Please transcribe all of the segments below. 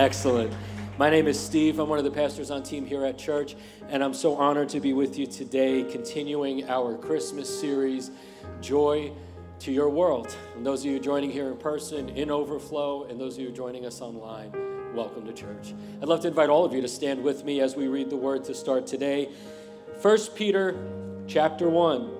Excellent. My name is Steve. I'm one of the pastors on team here at church, and I'm so honored to be with you today, continuing our Christmas series, Joy to Your World. And those of you joining here in person, in Overflow, and those of you joining us online, welcome to church. I'd love to invite all of you to stand with me as we read the word to start today. 1 Peter chapter 1.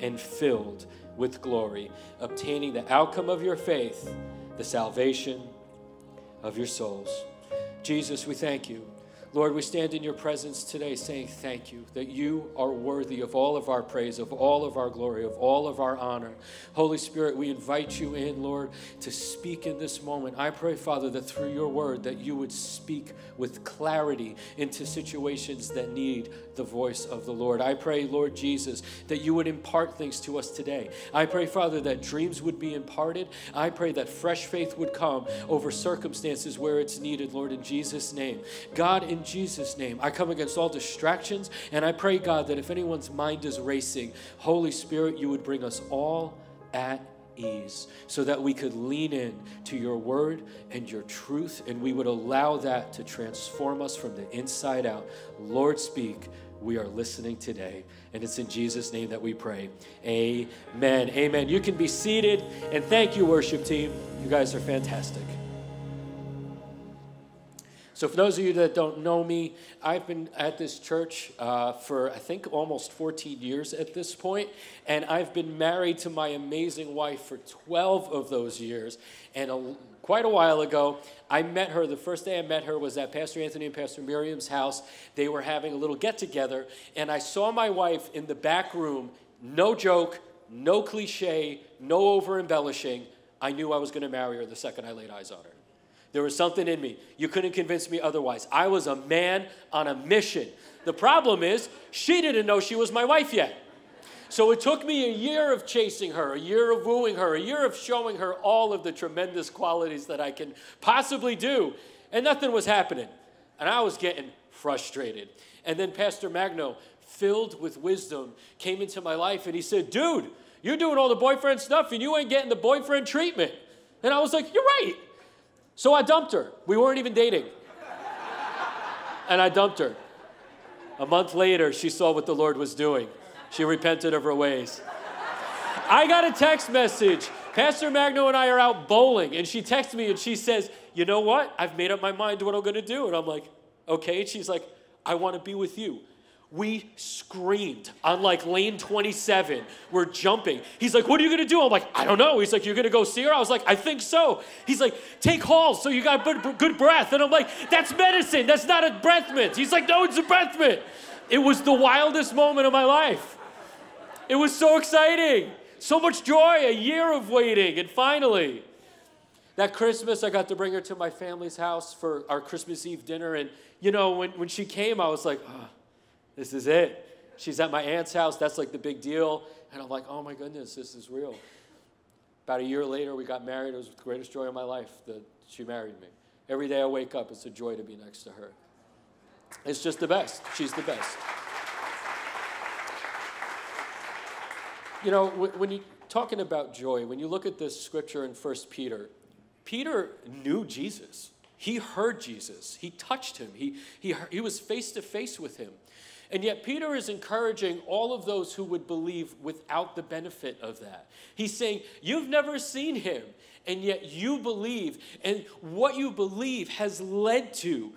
and filled with glory, obtaining the outcome of your faith, the salvation of your souls. Jesus, we thank you. Lord, we stand in your presence today saying thank you that you are worthy of all of our praise, of all of our glory, of all of our honor. Holy Spirit, we invite you in, Lord, to speak in this moment. I pray, Father, that through your word that you would speak with clarity into situations that need the voice of the Lord. I pray, Lord Jesus, that you would impart things to us today. I pray, Father, that dreams would be imparted. I pray that fresh faith would come over circumstances where it's needed, Lord, in Jesus' name. God, in Jesus' name, I come against all distractions, and I pray, God, that if anyone's mind is racing, Holy Spirit, you would bring us all at ease so that we could lean in to your word and your truth, and we would allow that to transform us from the inside out. Lord, speak. We are listening today, and it's in Jesus' name that we pray. Amen. Amen. You can be seated, and thank you, worship team. You guys are fantastic. So, for those of you that don't know me, I've been at this church uh, for I think almost 14 years at this point, and I've been married to my amazing wife for 12 of those years. And a, quite a while ago, I met her. The first day I met her was at Pastor Anthony and Pastor Miriam's house. They were having a little get together, and I saw my wife in the back room. No joke, no cliche, no over embellishing. I knew I was going to marry her the second I laid eyes on her. There was something in me. You couldn't convince me otherwise. I was a man on a mission. The problem is, she didn't know she was my wife yet. So it took me a year of chasing her, a year of wooing her, a year of showing her all of the tremendous qualities that I can possibly do, and nothing was happening. And I was getting frustrated. And then Pastor Magno, filled with wisdom, came into my life and he said, Dude, you're doing all the boyfriend stuff and you ain't getting the boyfriend treatment. And I was like, You're right. So I dumped her. We weren't even dating. And I dumped her. A month later, she saw what the Lord was doing. She repented of her ways. I got a text message. Pastor Magno and I are out bowling, and she texts me and she says, You know what? I've made up my mind what I'm gonna do. And I'm like, Okay. And she's like, I wanna be with you. We screamed on like lane 27. We're jumping. He's like, What are you gonna do? I'm like, I don't know. He's like, You're gonna go see her? I was like, I think so. He's like, Take Halls so you got good, breath. And I'm like, That's medicine. That's not a breath mint. He's like, No, it's a breath mint. It was the wildest moment of my life. It was so exciting. So much joy, a year of waiting. And finally, that Christmas, I got to bring her to my family's house for our Christmas Eve dinner. And, you know, when, when she came, I was like, oh, this is it. She's at my aunt's house. That's like the big deal. And I'm like, oh my goodness, this is real. About a year later, we got married. It was the greatest joy of my life that she married me. Every day I wake up, it's a joy to be next to her. It's just the best. She's the best. You know, when you're talking about joy, when you look at this scripture in 1 Peter, Peter knew Jesus. He heard Jesus, he touched him, he, he, he was face to face with him. And yet, Peter is encouraging all of those who would believe without the benefit of that. He's saying, You've never seen him, and yet you believe. And what you believe has led to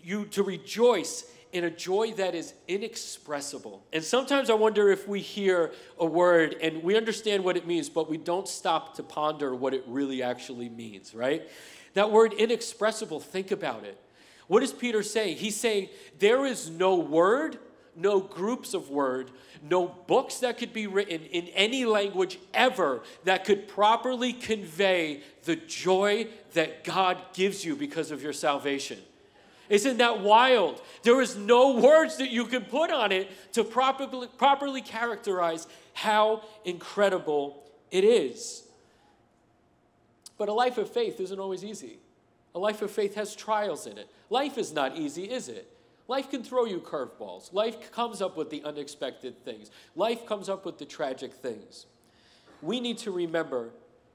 you to rejoice in a joy that is inexpressible. And sometimes I wonder if we hear a word and we understand what it means, but we don't stop to ponder what it really actually means, right? That word inexpressible, think about it. What is Peter saying? He's saying there is no word, no groups of word, no books that could be written in any language ever that could properly convey the joy that God gives you because of your salvation. Isn't that wild? There is no words that you can put on it to properly, properly characterize how incredible it is. But a life of faith isn't always easy. A life of faith has trials in it. Life is not easy, is it? Life can throw you curveballs. Life comes up with the unexpected things. Life comes up with the tragic things. We need to remember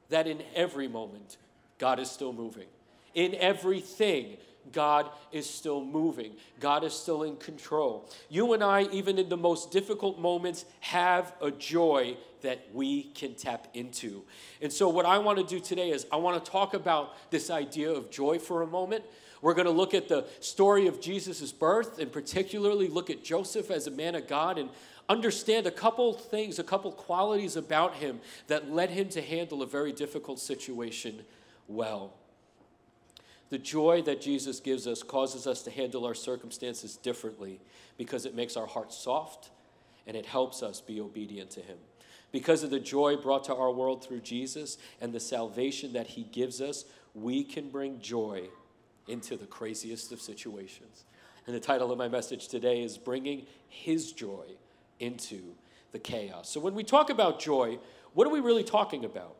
that in every moment, God is still moving. In everything, God is still moving. God is still in control. You and I, even in the most difficult moments, have a joy that we can tap into. And so, what I want to do today is I want to talk about this idea of joy for a moment. We're going to look at the story of Jesus' birth and particularly look at Joseph as a man of God and understand a couple things, a couple qualities about him that led him to handle a very difficult situation well. The joy that Jesus gives us causes us to handle our circumstances differently because it makes our hearts soft and it helps us be obedient to Him. Because of the joy brought to our world through Jesus and the salvation that He gives us, we can bring joy into the craziest of situations. And the title of my message today is Bringing His Joy into the Chaos. So when we talk about joy, what are we really talking about?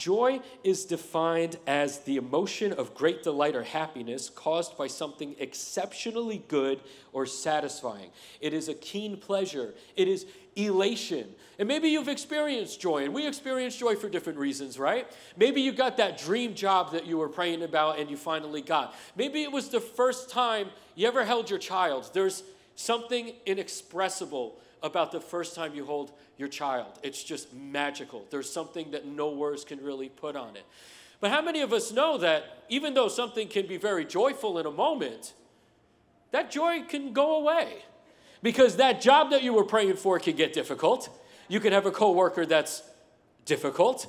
Joy is defined as the emotion of great delight or happiness caused by something exceptionally good or satisfying. It is a keen pleasure. It is elation. And maybe you've experienced joy, and we experience joy for different reasons, right? Maybe you got that dream job that you were praying about and you finally got. Maybe it was the first time you ever held your child. There's something inexpressible about the first time you hold your child. It's just magical. There's something that no words can really put on it. But how many of us know that even though something can be very joyful in a moment, that joy can go away? Because that job that you were praying for can get difficult. You can have a coworker that's difficult.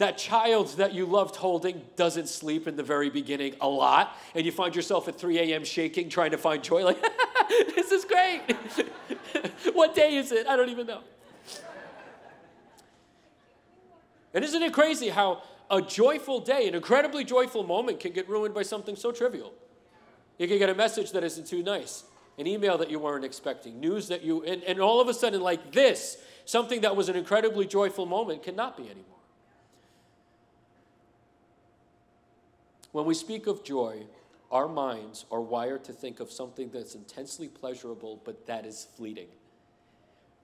That child that you loved holding doesn't sleep in the very beginning a lot, and you find yourself at 3 a.m. shaking, trying to find joy, like, this is great. what day is it? I don't even know. And isn't it crazy how a joyful day, an incredibly joyful moment, can get ruined by something so trivial? You can get a message that isn't too nice, an email that you weren't expecting, news that you, and, and all of a sudden, like this, something that was an incredibly joyful moment cannot be anymore. When we speak of joy, our minds are wired to think of something that's intensely pleasurable, but that is fleeting.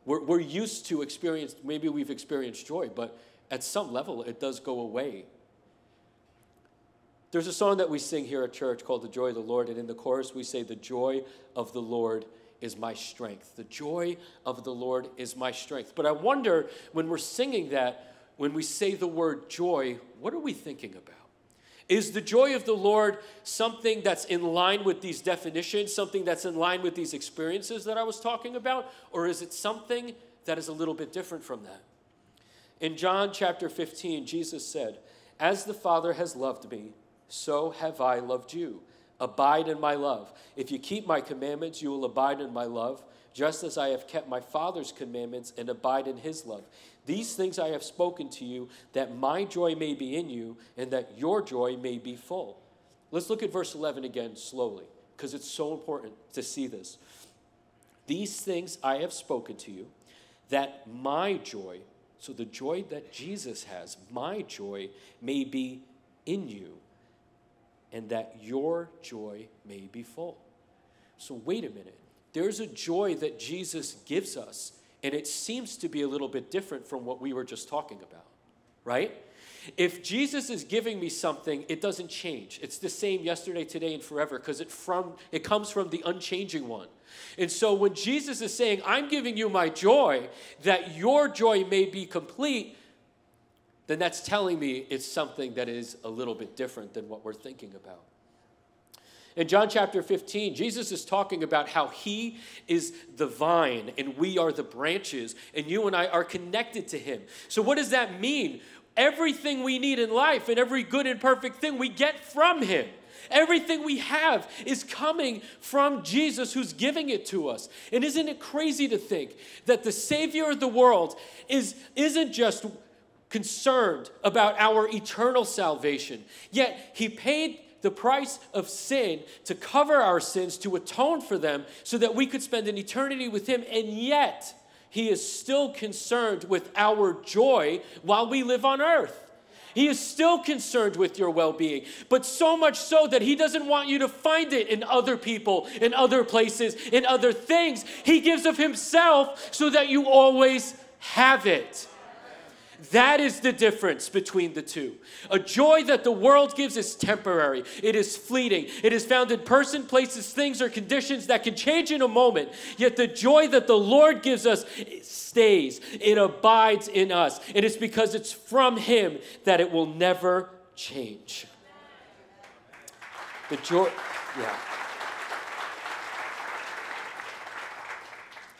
We're, we're used to experience, maybe we've experienced joy, but at some level it does go away. There's a song that we sing here at church called The Joy of the Lord, and in the chorus we say, The joy of the Lord is my strength. The joy of the Lord is my strength. But I wonder when we're singing that, when we say the word joy, what are we thinking about? Is the joy of the Lord something that's in line with these definitions, something that's in line with these experiences that I was talking about? Or is it something that is a little bit different from that? In John chapter 15, Jesus said, As the Father has loved me, so have I loved you. Abide in my love. If you keep my commandments, you will abide in my love, just as I have kept my Father's commandments and abide in his love. These things I have spoken to you, that my joy may be in you, and that your joy may be full. Let's look at verse 11 again slowly, because it's so important to see this. These things I have spoken to you, that my joy, so the joy that Jesus has, my joy, may be in you, and that your joy may be full. So, wait a minute. There's a joy that Jesus gives us and it seems to be a little bit different from what we were just talking about, right? if Jesus is giving me something, it doesn't change. It's the same yesterday, today, and forever because it from it comes from the unchanging one. And so when Jesus is saying, I'm giving you my joy, that your joy may be complete, then that's telling me it's something that is a little bit different than what we're thinking about. In John chapter 15, Jesus is talking about how he is the vine and we are the branches, and you and I are connected to him. So, what does that mean? Everything we need in life and every good and perfect thing we get from him. Everything we have is coming from Jesus who's giving it to us. And isn't it crazy to think that the Savior of the world is, isn't just concerned about our eternal salvation, yet He paid the price of sin to cover our sins, to atone for them, so that we could spend an eternity with Him, and yet He is still concerned with our joy while we live on earth. He is still concerned with your well being, but so much so that He doesn't want you to find it in other people, in other places, in other things. He gives of Himself so that you always have it. That is the difference between the two. A joy that the world gives is temporary, it is fleeting. It is found in person, places, things, or conditions that can change in a moment. Yet the joy that the Lord gives us stays, it abides in us. And it's because it's from Him that it will never change. The joy, yeah.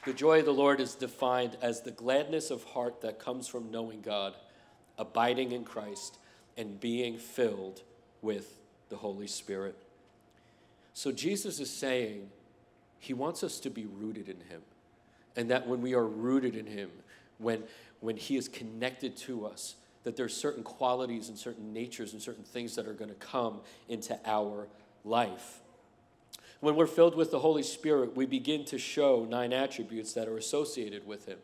The joy of the Lord is defined as the gladness of heart that comes from knowing God, abiding in Christ, and being filled with the Holy Spirit. So Jesus is saying he wants us to be rooted in him. And that when we are rooted in him, when, when he is connected to us, that there's certain qualities and certain natures and certain things that are going to come into our life. When we're filled with the Holy Spirit, we begin to show nine attributes that are associated with Him.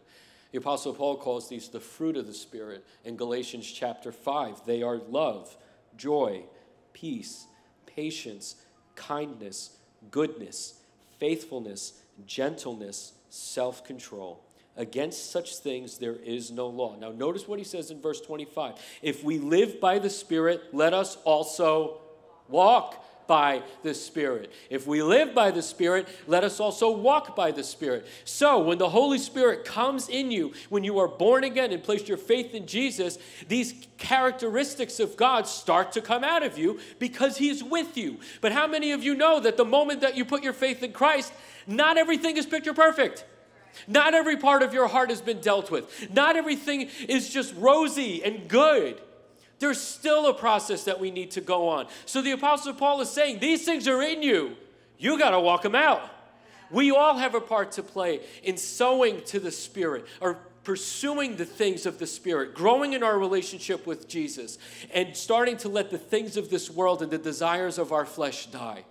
The Apostle Paul calls these the fruit of the Spirit in Galatians chapter 5. They are love, joy, peace, patience, kindness, goodness, faithfulness, gentleness, self control. Against such things there is no law. Now, notice what he says in verse 25. If we live by the Spirit, let us also walk by the Spirit. If we live by the Spirit, let us also walk by the Spirit. So, when the Holy Spirit comes in you, when you are born again and placed your faith in Jesus, these characteristics of God start to come out of you because He's with you. But how many of you know that the moment that you put your faith in Christ, not everything is picture perfect? Not every part of your heart has been dealt with. Not everything is just rosy and good. There's still a process that we need to go on. So the Apostle Paul is saying, These things are in you. You got to walk them out. We all have a part to play in sowing to the Spirit or pursuing the things of the Spirit, growing in our relationship with Jesus, and starting to let the things of this world and the desires of our flesh die.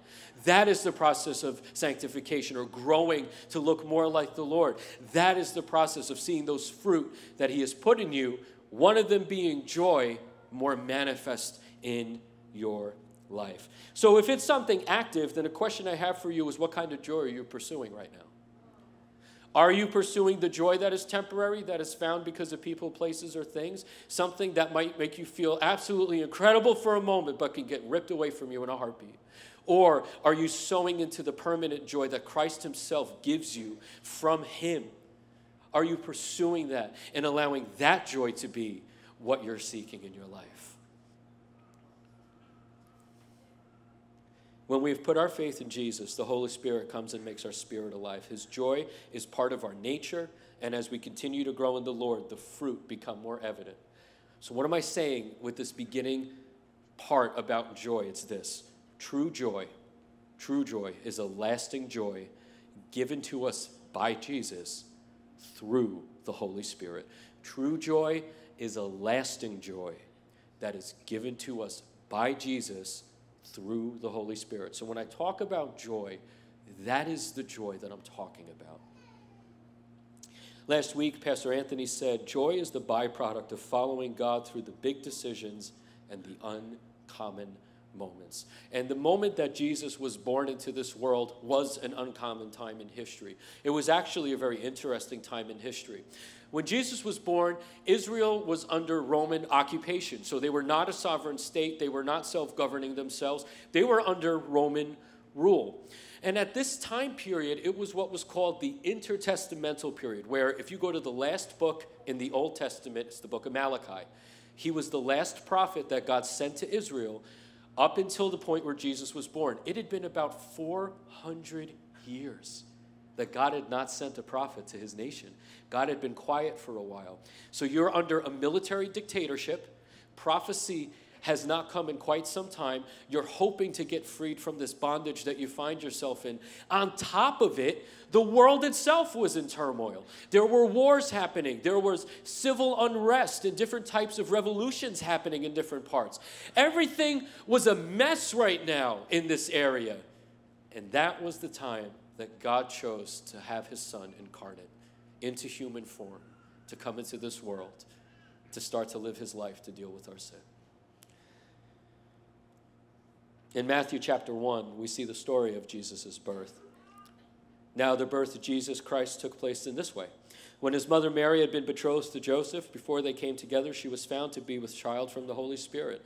That is the process of sanctification or growing to look more like the Lord. That is the process of seeing those fruit that He has put in you, one of them being joy, more manifest in your life. So, if it's something active, then a question I have for you is what kind of joy are you pursuing right now? Are you pursuing the joy that is temporary, that is found because of people, places, or things? Something that might make you feel absolutely incredible for a moment, but can get ripped away from you in a heartbeat? Or are you sowing into the permanent joy that Christ Himself gives you from Him? Are you pursuing that and allowing that joy to be what you're seeking in your life. When we've put our faith in Jesus, the Holy Spirit comes and makes our spirit alive. His joy is part of our nature, and as we continue to grow in the Lord, the fruit become more evident. So, what am I saying with this beginning part about joy? It's this true joy, true joy is a lasting joy given to us by Jesus through the Holy Spirit. True joy is a lasting joy that is given to us by Jesus through the Holy Spirit. So when I talk about joy, that is the joy that I'm talking about. Last week, Pastor Anthony said, Joy is the byproduct of following God through the big decisions and the uncommon moments. And the moment that Jesus was born into this world was an uncommon time in history. It was actually a very interesting time in history. When Jesus was born, Israel was under Roman occupation. So they were not a sovereign state, they were not self governing themselves, they were under Roman rule. And at this time period, it was what was called the intertestamental period, where if you go to the last book in the Old Testament, it's the book of Malachi. He was the last prophet that God sent to Israel up until the point where Jesus was born. It had been about 400 years that God had not sent a prophet to his nation. God had been quiet for a while. So you're under a military dictatorship. Prophecy has not come in quite some time. You're hoping to get freed from this bondage that you find yourself in. On top of it, the world itself was in turmoil. There were wars happening, there was civil unrest and different types of revolutions happening in different parts. Everything was a mess right now in this area. And that was the time that God chose to have his son incarnate into human form, to come into this world, to start to live his life to deal with our sin. In Matthew chapter 1, we see the story of Jesus' birth. Now, the birth of Jesus Christ took place in this way. When his mother Mary had been betrothed to Joseph, before they came together, she was found to be with child from the Holy Spirit.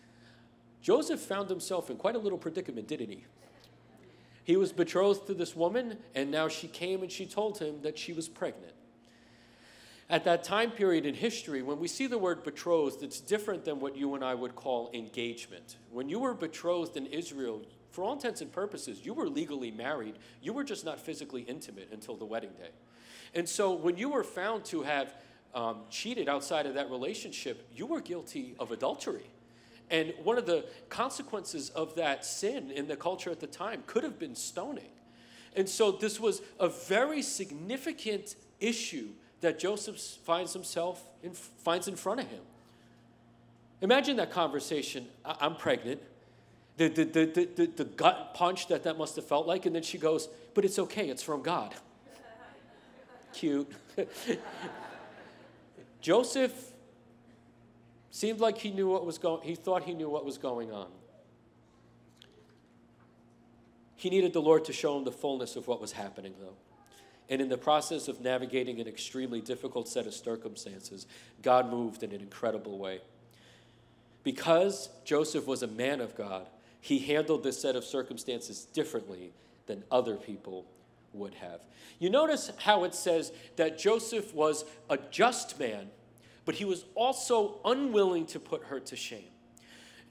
Joseph found himself in quite a little predicament, didn't he? He was betrothed to this woman, and now she came and she told him that she was pregnant. At that time period in history, when we see the word betrothed, it's different than what you and I would call engagement. When you were betrothed in Israel, for all intents and purposes, you were legally married. You were just not physically intimate until the wedding day. And so when you were found to have um, cheated outside of that relationship, you were guilty of adultery. And one of the consequences of that sin in the culture at the time could have been stoning. And so this was a very significant issue that Joseph finds himself in, finds in front of him. Imagine that conversation. I'm pregnant. The, the, the, the, the gut punch that that must have felt like. And then she goes, But it's okay, it's from God. Cute. Joseph Seemed like he knew what was going he thought he knew what was going on. He needed the Lord to show him the fullness of what was happening though. And in the process of navigating an extremely difficult set of circumstances, God moved in an incredible way. Because Joseph was a man of God, he handled this set of circumstances differently than other people would have. You notice how it says that Joseph was a just man but he was also unwilling to put her to shame.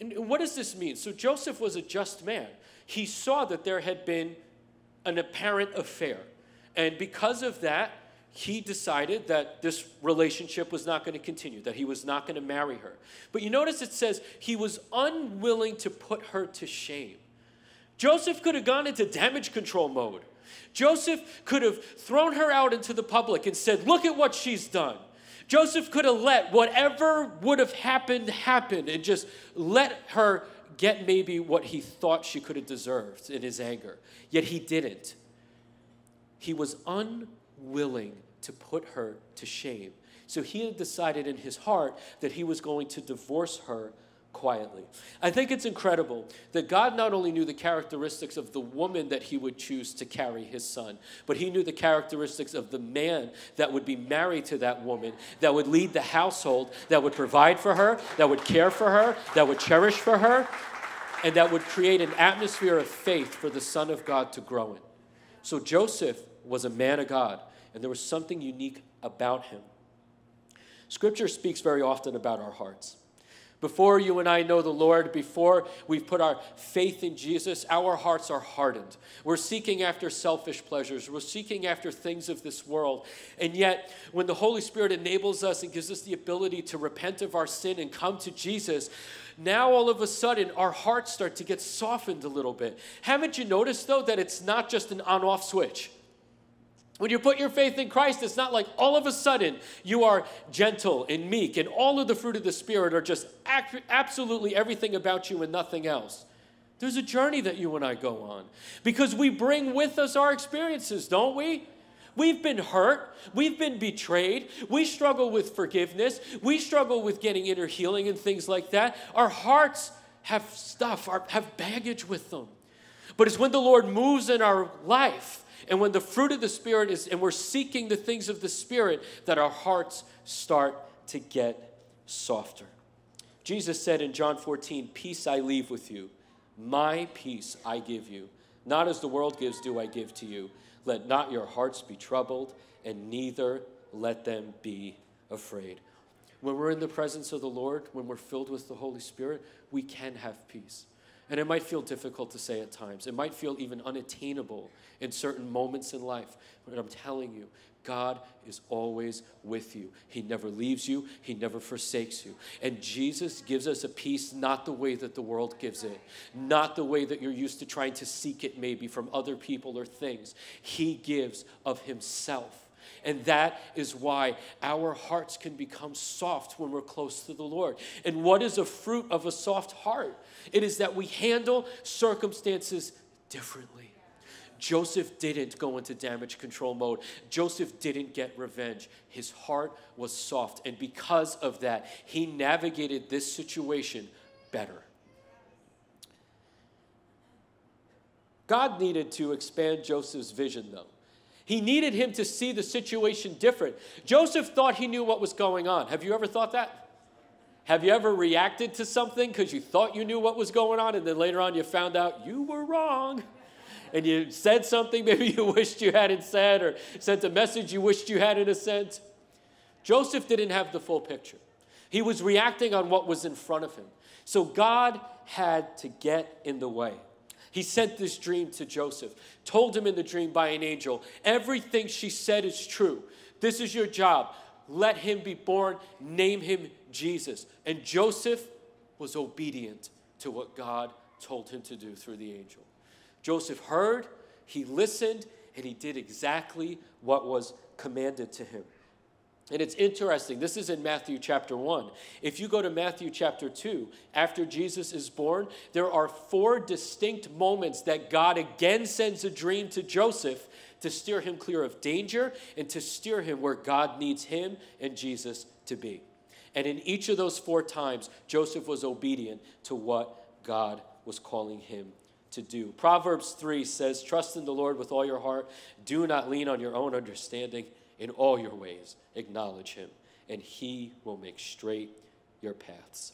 And what does this mean? So Joseph was a just man. He saw that there had been an apparent affair. And because of that, he decided that this relationship was not going to continue, that he was not going to marry her. But you notice it says he was unwilling to put her to shame. Joseph could have gone into damage control mode. Joseph could have thrown her out into the public and said, Look at what she's done. Joseph could have let whatever would have happened happen and just let her get maybe what he thought she could have deserved in his anger. Yet he didn't. He was unwilling to put her to shame. So he had decided in his heart that he was going to divorce her quietly. I think it's incredible that God not only knew the characteristics of the woman that he would choose to carry his son, but he knew the characteristics of the man that would be married to that woman, that would lead the household, that would provide for her, that would care for her, that would cherish for her, and that would create an atmosphere of faith for the Son of God to grow in. So Joseph was a man of God, and there was something unique about him. Scripture speaks very often about our hearts. Before you and I know the Lord, before we've put our faith in Jesus, our hearts are hardened. We're seeking after selfish pleasures. We're seeking after things of this world. And yet, when the Holy Spirit enables us and gives us the ability to repent of our sin and come to Jesus, now all of a sudden our hearts start to get softened a little bit. Haven't you noticed, though, that it's not just an on off switch? When you put your faith in Christ, it's not like all of a sudden you are gentle and meek, and all of the fruit of the Spirit are just absolutely everything about you and nothing else. There's a journey that you and I go on because we bring with us our experiences, don't we? We've been hurt. We've been betrayed. We struggle with forgiveness. We struggle with getting inner healing and things like that. Our hearts have stuff, have baggage with them. But it's when the Lord moves in our life and when the fruit of the Spirit is, and we're seeking the things of the Spirit, that our hearts start to get softer. Jesus said in John 14, Peace I leave with you, my peace I give you. Not as the world gives, do I give to you. Let not your hearts be troubled, and neither let them be afraid. When we're in the presence of the Lord, when we're filled with the Holy Spirit, we can have peace. And it might feel difficult to say at times. It might feel even unattainable in certain moments in life. But I'm telling you, God is always with you. He never leaves you, He never forsakes you. And Jesus gives us a peace not the way that the world gives it, not the way that you're used to trying to seek it maybe from other people or things. He gives of Himself. And that is why our hearts can become soft when we're close to the Lord. And what is a fruit of a soft heart? It is that we handle circumstances differently. Joseph didn't go into damage control mode. Joseph didn't get revenge. His heart was soft. And because of that, he navigated this situation better. God needed to expand Joseph's vision, though. He needed him to see the situation different. Joseph thought he knew what was going on. Have you ever thought that? Have you ever reacted to something because you thought you knew what was going on and then later on you found out you were wrong? And you said something maybe you wished you hadn't said or sent a message you wished you hadn't sent? Joseph didn't have the full picture. He was reacting on what was in front of him. So God had to get in the way. He sent this dream to Joseph, told him in the dream by an angel, everything she said is true. This is your job. Let him be born, name him Jesus. And Joseph was obedient to what God told him to do through the angel. Joseph heard, he listened, and he did exactly what was commanded to him. And it's interesting. This is in Matthew chapter 1. If you go to Matthew chapter 2, after Jesus is born, there are four distinct moments that God again sends a dream to Joseph to steer him clear of danger and to steer him where God needs him and Jesus to be. And in each of those four times, Joseph was obedient to what God was calling him to do. Proverbs 3 says, Trust in the Lord with all your heart, do not lean on your own understanding in all your ways, acknowledge him, and he will make straight your paths.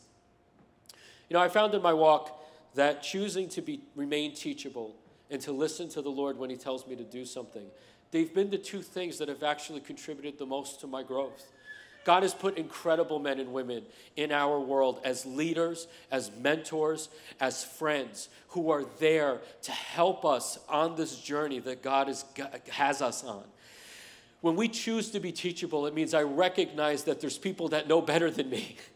You know, I found in my walk that choosing to be, remain teachable and to listen to the Lord when he tells me to do something, they've been the two things that have actually contributed the most to my growth. God has put incredible men and women in our world as leaders, as mentors, as friends who are there to help us on this journey that God is, has us on. When we choose to be teachable, it means I recognize that there's people that know better than me.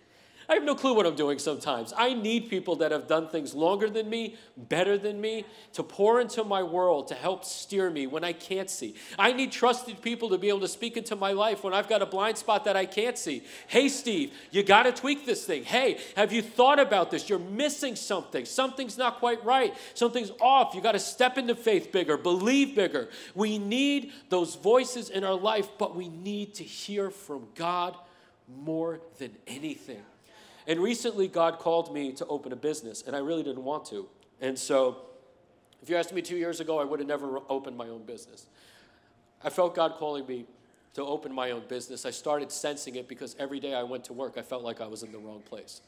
I have no clue what I'm doing sometimes. I need people that have done things longer than me, better than me, to pour into my world, to help steer me when I can't see. I need trusted people to be able to speak into my life when I've got a blind spot that I can't see. Hey, Steve, you got to tweak this thing. Hey, have you thought about this? You're missing something. Something's not quite right. Something's off. You got to step into faith bigger, believe bigger. We need those voices in our life, but we need to hear from God more than anything. And recently, God called me to open a business, and I really didn't want to. And so, if you asked me two years ago, I would have never opened my own business. I felt God calling me to open my own business. I started sensing it because every day I went to work, I felt like I was in the wrong place.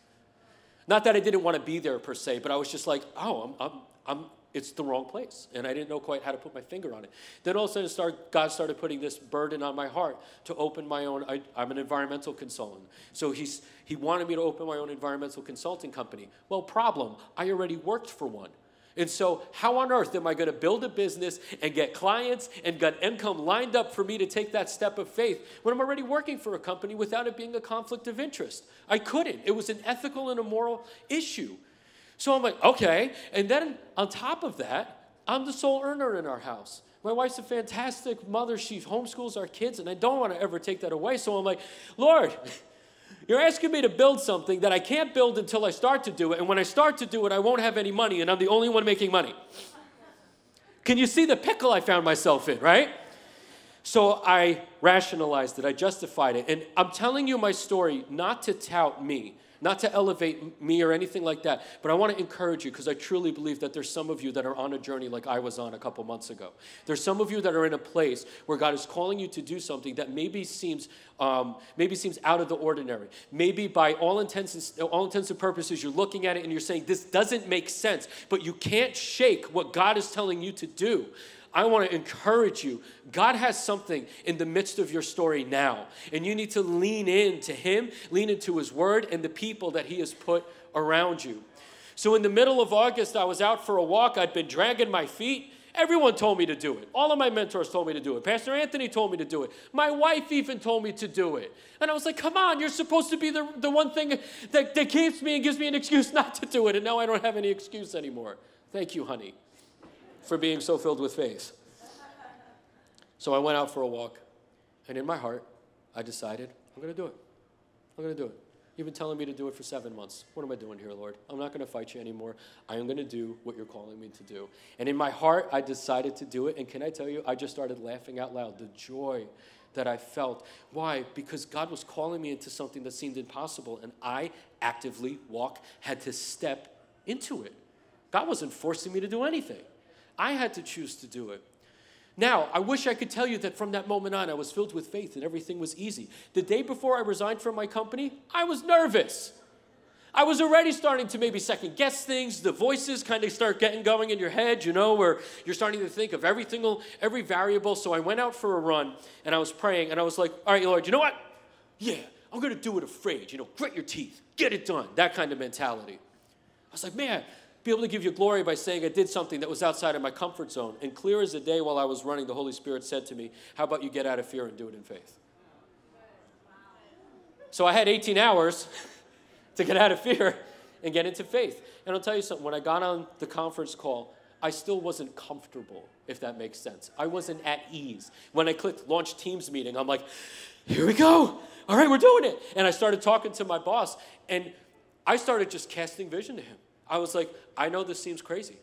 Not that I didn't want to be there per se, but I was just like, oh, I'm, I'm, I'm, it's the wrong place. And I didn't know quite how to put my finger on it. Then all of a sudden, start, God started putting this burden on my heart to open my own. I, am an environmental consultant. So he's, he wanted me to open my own environmental consulting company. Well, problem, I already worked for one. And so, how on earth am I going to build a business and get clients and get income lined up for me to take that step of faith when I'm already working for a company without it being a conflict of interest? I couldn't. It was an ethical and a moral issue. So I'm like, okay. And then on top of that, I'm the sole earner in our house. My wife's a fantastic mother. She homeschools our kids, and I don't want to ever take that away. So I'm like, Lord, you're asking me to build something that I can't build until I start to do it. And when I start to do it, I won't have any money, and I'm the only one making money. Can you see the pickle I found myself in, right? So I rationalized it, I justified it. And I'm telling you my story not to tout me, not to elevate me or anything like that, but I want to encourage you because I truly believe that there's some of you that are on a journey like I was on a couple months ago. There's some of you that are in a place where God is calling you to do something that maybe seems um, maybe seems out of the ordinary. Maybe by all intents and all intents and purposes, you're looking at it and you're saying this doesn't make sense, but you can't shake what God is telling you to do. I want to encourage you. God has something in the midst of your story now, and you need to lean in to Him, lean into His Word, and the people that He has put around you. So, in the middle of August, I was out for a walk. I'd been dragging my feet. Everyone told me to do it. All of my mentors told me to do it. Pastor Anthony told me to do it. My wife even told me to do it. And I was like, come on, you're supposed to be the, the one thing that, that keeps me and gives me an excuse not to do it. And now I don't have any excuse anymore. Thank you, honey for being so filled with faith. So I went out for a walk, and in my heart, I decided, I'm going to do it. I'm going to do it. You've been telling me to do it for seven months. What am I doing here, Lord? I'm not going to fight you anymore. I am going to do what you're calling me to do. And in my heart, I decided to do it. And can I tell you, I just started laughing out loud. The joy that I felt. Why? Because God was calling me into something that seemed impossible, and I actively walk, had to step into it. God wasn't forcing me to do anything. I had to choose to do it. Now, I wish I could tell you that from that moment on, I was filled with faith and everything was easy. The day before I resigned from my company, I was nervous. I was already starting to maybe second guess things. The voices kind of start getting going in your head, you know, where you're starting to think of every single, every variable. So I went out for a run and I was praying and I was like, all right, Lord, you know what? Yeah, I'm going to do it afraid. You know, grit your teeth, get it done. That kind of mentality. I was like, man, be able to give you glory by saying I did something that was outside of my comfort zone. And clear as the day while I was running, the Holy Spirit said to me, How about you get out of fear and do it in faith? So I had 18 hours to get out of fear and get into faith. And I'll tell you something, when I got on the conference call, I still wasn't comfortable, if that makes sense. I wasn't at ease. When I clicked launch Teams meeting, I'm like, here we go. All right, we're doing it. And I started talking to my boss, and I started just casting vision to him. I was like, I know this seems crazy.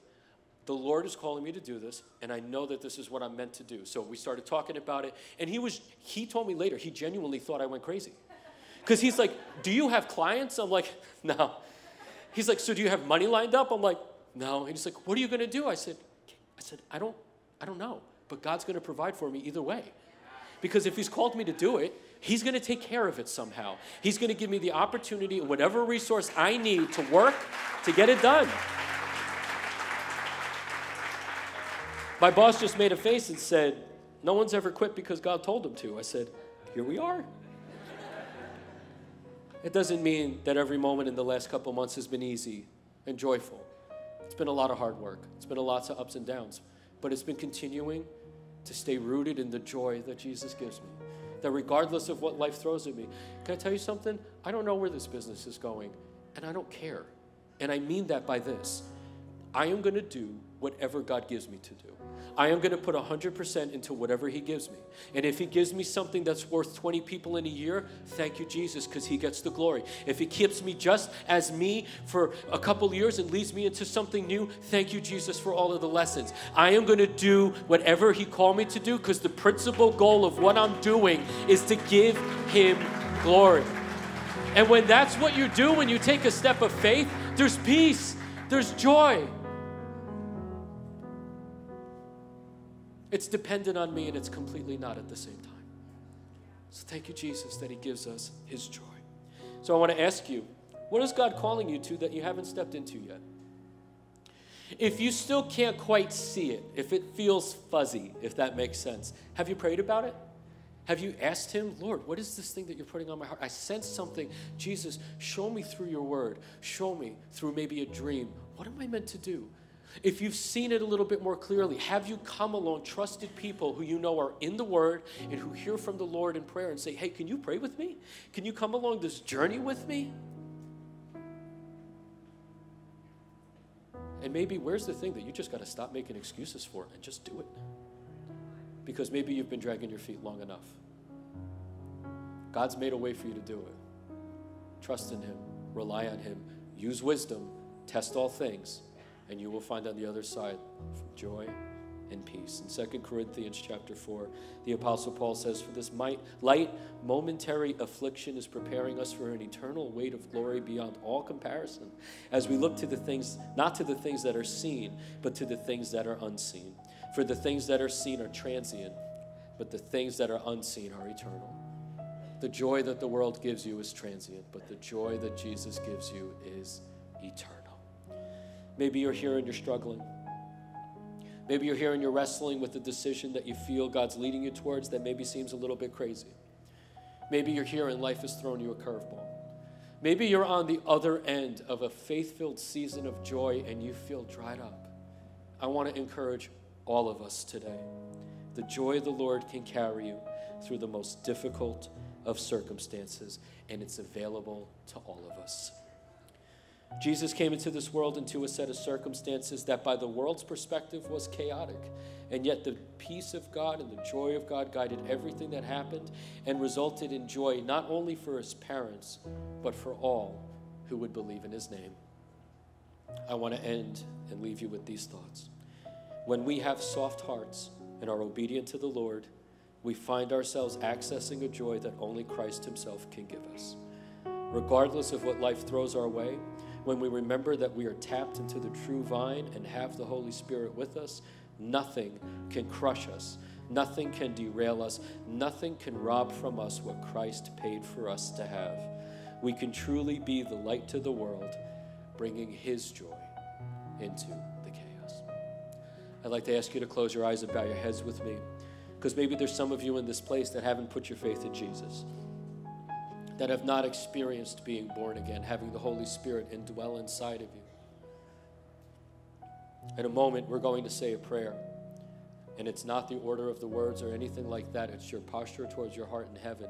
The Lord is calling me to do this, and I know that this is what I'm meant to do. So we started talking about it, and he was he told me later he genuinely thought I went crazy. Because he's like, Do you have clients? I'm like, No. He's like, So do you have money lined up? I'm like, No. And he's like, What are you gonna do? I said, I said, I don't, I don't know. But God's gonna provide for me either way. Because if he's called me to do it, He's going to take care of it somehow. He's going to give me the opportunity and whatever resource I need to work to get it done. My boss just made a face and said, No one's ever quit because God told them to. I said, Here we are. It doesn't mean that every moment in the last couple months has been easy and joyful. It's been a lot of hard work, it's been a lots of ups and downs, but it's been continuing to stay rooted in the joy that Jesus gives me that regardless of what life throws at me, can I tell you something? I don't know where this business is going, and I don't care. And I mean that by this I am going to do whatever God gives me to do. I am going to put 100% into whatever He gives me. And if He gives me something that's worth 20 people in a year, thank you, Jesus, because He gets the glory. If He keeps me just as me for a couple years and leads me into something new, thank you, Jesus, for all of the lessons. I am going to do whatever He called me to do because the principal goal of what I'm doing is to give Him glory. And when that's what you do, when you take a step of faith, there's peace, there's joy. It's dependent on me and it's completely not at the same time. So thank you, Jesus, that He gives us His joy. So I want to ask you, what is God calling you to that you haven't stepped into yet? If you still can't quite see it, if it feels fuzzy, if that makes sense, have you prayed about it? Have you asked Him, Lord, what is this thing that you're putting on my heart? I sense something. Jesus, show me through your word. Show me through maybe a dream. What am I meant to do? If you've seen it a little bit more clearly, have you come along trusted people who you know are in the Word and who hear from the Lord in prayer and say, Hey, can you pray with me? Can you come along this journey with me? And maybe where's the thing that you just got to stop making excuses for and just do it? Because maybe you've been dragging your feet long enough. God's made a way for you to do it. Trust in Him, rely on Him, use wisdom, test all things, and you will find on the other side joy and peace. In 2 Corinthians chapter 4, the apostle Paul says, "For this might, light momentary affliction is preparing us for an eternal weight of glory beyond all comparison, as we look to the things not to the things that are seen, but to the things that are unseen. For the things that are seen are transient, but the things that are unseen are eternal." The joy that the world gives you is transient, but the joy that Jesus gives you is eternal. Maybe you're here and you're struggling. Maybe you're here and you're wrestling with the decision that you feel God's leading you towards that maybe seems a little bit crazy. Maybe you're here and life has thrown you a curveball. Maybe you're on the other end of a faith filled season of joy and you feel dried up. I want to encourage all of us today. The joy of the Lord can carry you through the most difficult of circumstances, and it's available to all of us. Jesus came into this world into a set of circumstances that, by the world's perspective, was chaotic. And yet, the peace of God and the joy of God guided everything that happened and resulted in joy not only for his parents, but for all who would believe in his name. I want to end and leave you with these thoughts. When we have soft hearts and are obedient to the Lord, we find ourselves accessing a joy that only Christ Himself can give us. Regardless of what life throws our way, when we remember that we are tapped into the true vine and have the Holy Spirit with us, nothing can crush us. Nothing can derail us. Nothing can rob from us what Christ paid for us to have. We can truly be the light to the world, bringing His joy into the chaos. I'd like to ask you to close your eyes and bow your heads with me, because maybe there's some of you in this place that haven't put your faith in Jesus that have not experienced being born again, having the Holy Spirit indwell inside of you. In a moment, we're going to say a prayer. And it's not the order of the words or anything like that. It's your posture towards your heart in heaven,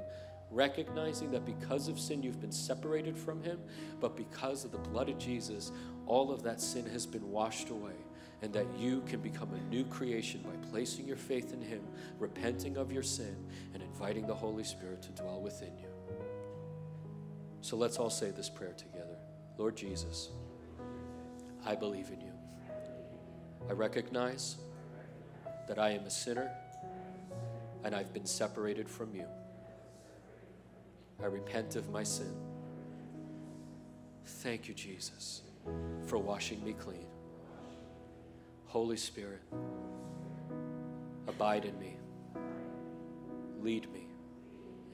recognizing that because of sin, you've been separated from Him, but because of the blood of Jesus, all of that sin has been washed away. And that you can become a new creation by placing your faith in Him, repenting of your sin, and inviting the Holy Spirit to dwell within you. So let's all say this prayer together Lord Jesus, I believe in you. I recognize that I am a sinner and I've been separated from you. I repent of my sin. Thank you, Jesus, for washing me clean. Holy Spirit, abide in me, lead me,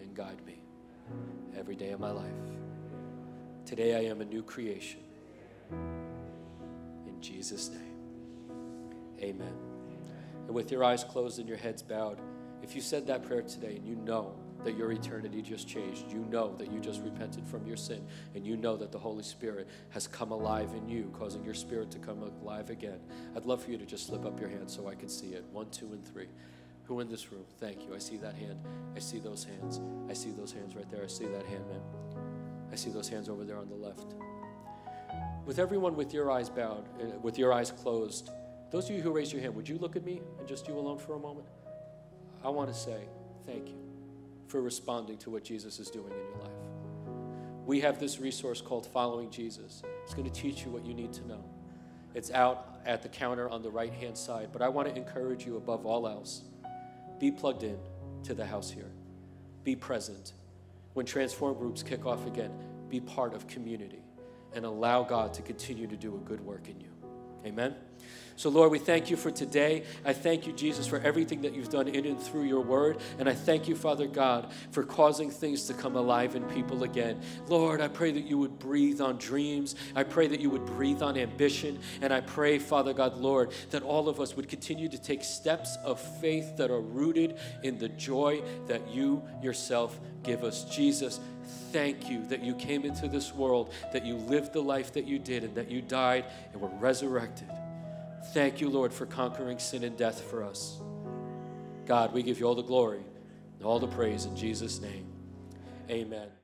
and guide me every day of my life. Today I am a new creation. In Jesus' name, amen. And with your eyes closed and your heads bowed, if you said that prayer today and you know that your eternity just changed, you know that you just repented from your sin, and you know that the Holy Spirit has come alive in you, causing your spirit to come alive again, I'd love for you to just slip up your hand so I can see it. One, two, and three. Who in this room? Thank you. I see that hand. I see those hands. I see those hands right there. I see that hand, man. I see those hands over there on the left. With everyone with your eyes bowed, uh, with your eyes closed, those of you who raised your hand, would you look at me and just you alone for a moment? I want to say thank you for responding to what Jesus is doing in your life. We have this resource called Following Jesus. It's going to teach you what you need to know. It's out at the counter on the right hand side, but I want to encourage you above all else be plugged in to the house here. Be present. When transform groups kick off again, be part of community and allow God to continue to do a good work in you. Amen. So, Lord, we thank you for today. I thank you, Jesus, for everything that you've done in and through your word. And I thank you, Father God, for causing things to come alive in people again. Lord, I pray that you would breathe on dreams. I pray that you would breathe on ambition. And I pray, Father God, Lord, that all of us would continue to take steps of faith that are rooted in the joy that you yourself give us. Jesus, thank you that you came into this world, that you lived the life that you did, and that you died and were resurrected. Thank you, Lord, for conquering sin and death for us. God, we give you all the glory and all the praise in Jesus' name. Amen.